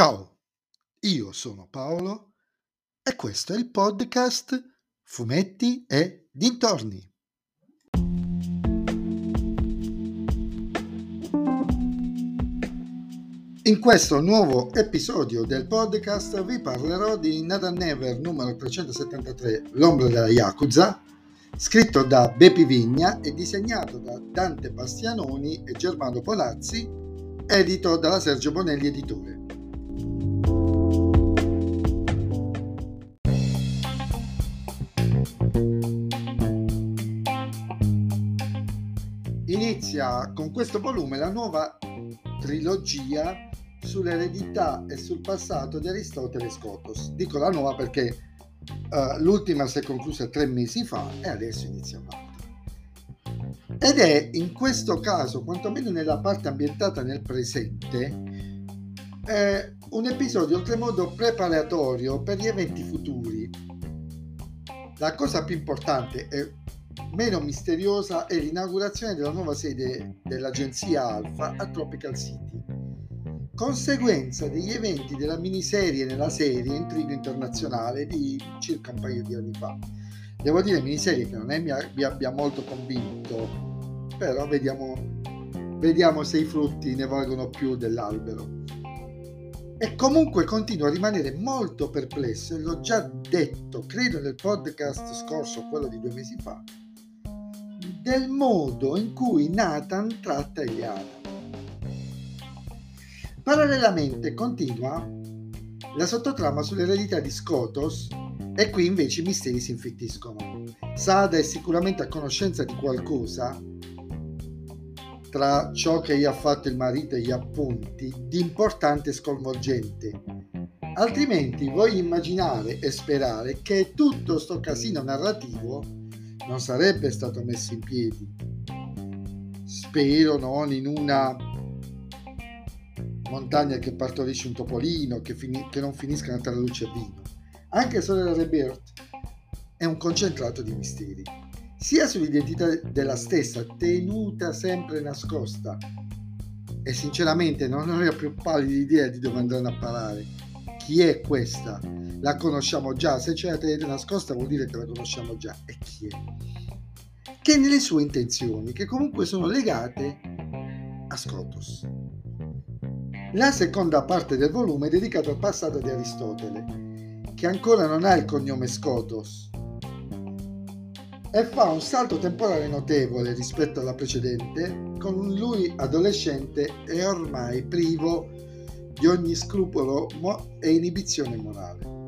Ciao, io sono Paolo e questo è il podcast Fumetti e Dintorni. In questo nuovo episodio del podcast vi parlerò di Nathan Never numero 373, L'ombra della Yakuza, scritto da Bepi Vigna e disegnato da Dante Bastianoni e Germano Polazzi, edito dalla Sergio Bonelli Editore. Inizia con questo volume la nuova trilogia sull'eredità e sul passato di Aristotele e Scotos. Dico la nuova perché uh, l'ultima si è conclusa tre mesi fa e adesso inizia un'altra. Ed è in questo caso, quantomeno nella parte ambientata nel presente, eh, un episodio oltremodo preparatorio per gli eventi futuri. La cosa più importante e meno misteriosa è l'inaugurazione della nuova sede dell'agenzia Alfa a Tropical City conseguenza degli eventi della miniserie nella serie Intrigo Internazionale di circa un paio di anni fa. Devo dire miniserie che non è, mi abbia molto convinto, però vediamo, vediamo se i frutti ne valgono più dell'albero. E comunque continuo a rimanere molto perplesso, e l'ho già detto, credo nel podcast scorso, quello di due mesi fa, del modo in cui Nathan tratta Eliana. Parallelamente continua la sottotrama sull'eredità di Skotos e qui invece i misteri si infittiscono. Sada è sicuramente a conoscenza di qualcosa tra ciò che gli ha fatto il marito e gli appunti di importante e sconvolgente. Altrimenti voglio immaginare e sperare che tutto sto casino narrativo non sarebbe stato messo in piedi. Spero non in una montagna che partorisce un topolino, che, fini- che non finiscano tra luce e vino. Anche Sorella Rebirth è un concentrato di misteri, sia sull'identità della stessa, tenuta sempre nascosta. E sinceramente non ho più pallida idea di dove andranno a parare. Chi è questa? La conosciamo già, se c'è la tenete nascosta vuol dire che la conosciamo già. E chi è? Che nelle sue intenzioni, che comunque sono legate a Scotus. La seconda parte del volume è dedicata al passato di Aristotele, che ancora non ha il cognome Scotos, e fa un salto temporale notevole rispetto alla precedente, con lui adolescente e ormai privo di ogni scrupolo e inibizione morale.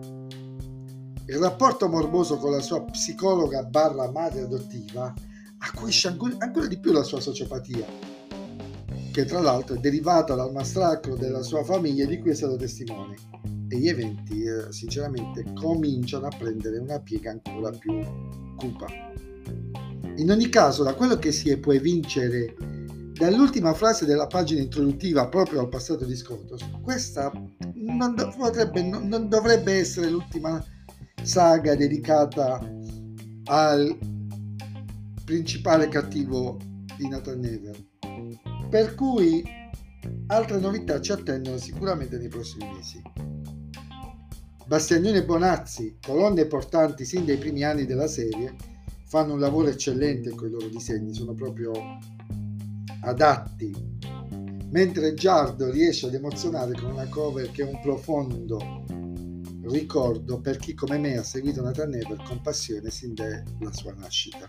Il rapporto morboso con la sua psicologa barra madre adottiva acuisce ancora di più la sua sociopatia che tra l'altro è derivata dal massacro della sua famiglia di cui è stato testimone. E gli eventi, eh, sinceramente, cominciano a prendere una piega ancora più cupa. In ogni caso, da quello che si può evincere dall'ultima frase della pagina introduttiva proprio al passato di Scotos, questa non, do- potrebbe, non, non dovrebbe essere l'ultima saga dedicata al principale cattivo di Nathan Never per cui altre novità ci attendono sicuramente nei prossimi mesi. Bastiagnone e Bonazzi, colonne portanti sin dai primi anni della serie, fanno un lavoro eccellente con i loro disegni, sono proprio adatti. Mentre Giardo riesce ad emozionare con una cover che è un profondo ricordo per chi come me ha seguito Nathan Never con passione sin dalla sua nascita.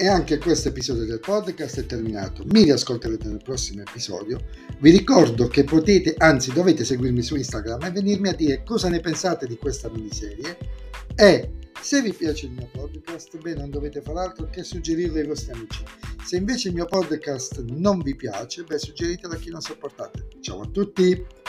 E anche questo episodio del podcast è terminato. Mi riascolterete nel prossimo episodio. Vi ricordo che potete, anzi dovete seguirmi su Instagram e venirmi a dire cosa ne pensate di questa miniserie. E se vi piace il mio podcast, beh, non dovete fare altro che suggerirlo ai vostri amici. Se invece il mio podcast non vi piace, beh, suggeritelo a chi non sopportate. Ciao a tutti!